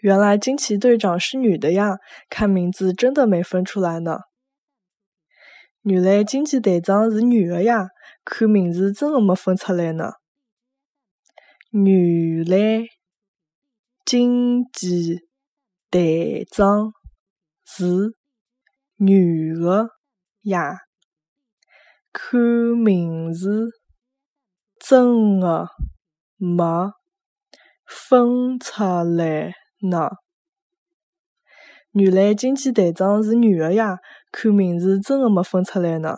原来惊奇队长是女的呀！看名字真的没分出来呢。原来惊奇队长是女的呀！看名字真的没分出来呢。原来惊奇队长是女的呀！看名字真的没分出来。呐，原来惊奇队长是女的呀！看名字真的没分出来呢。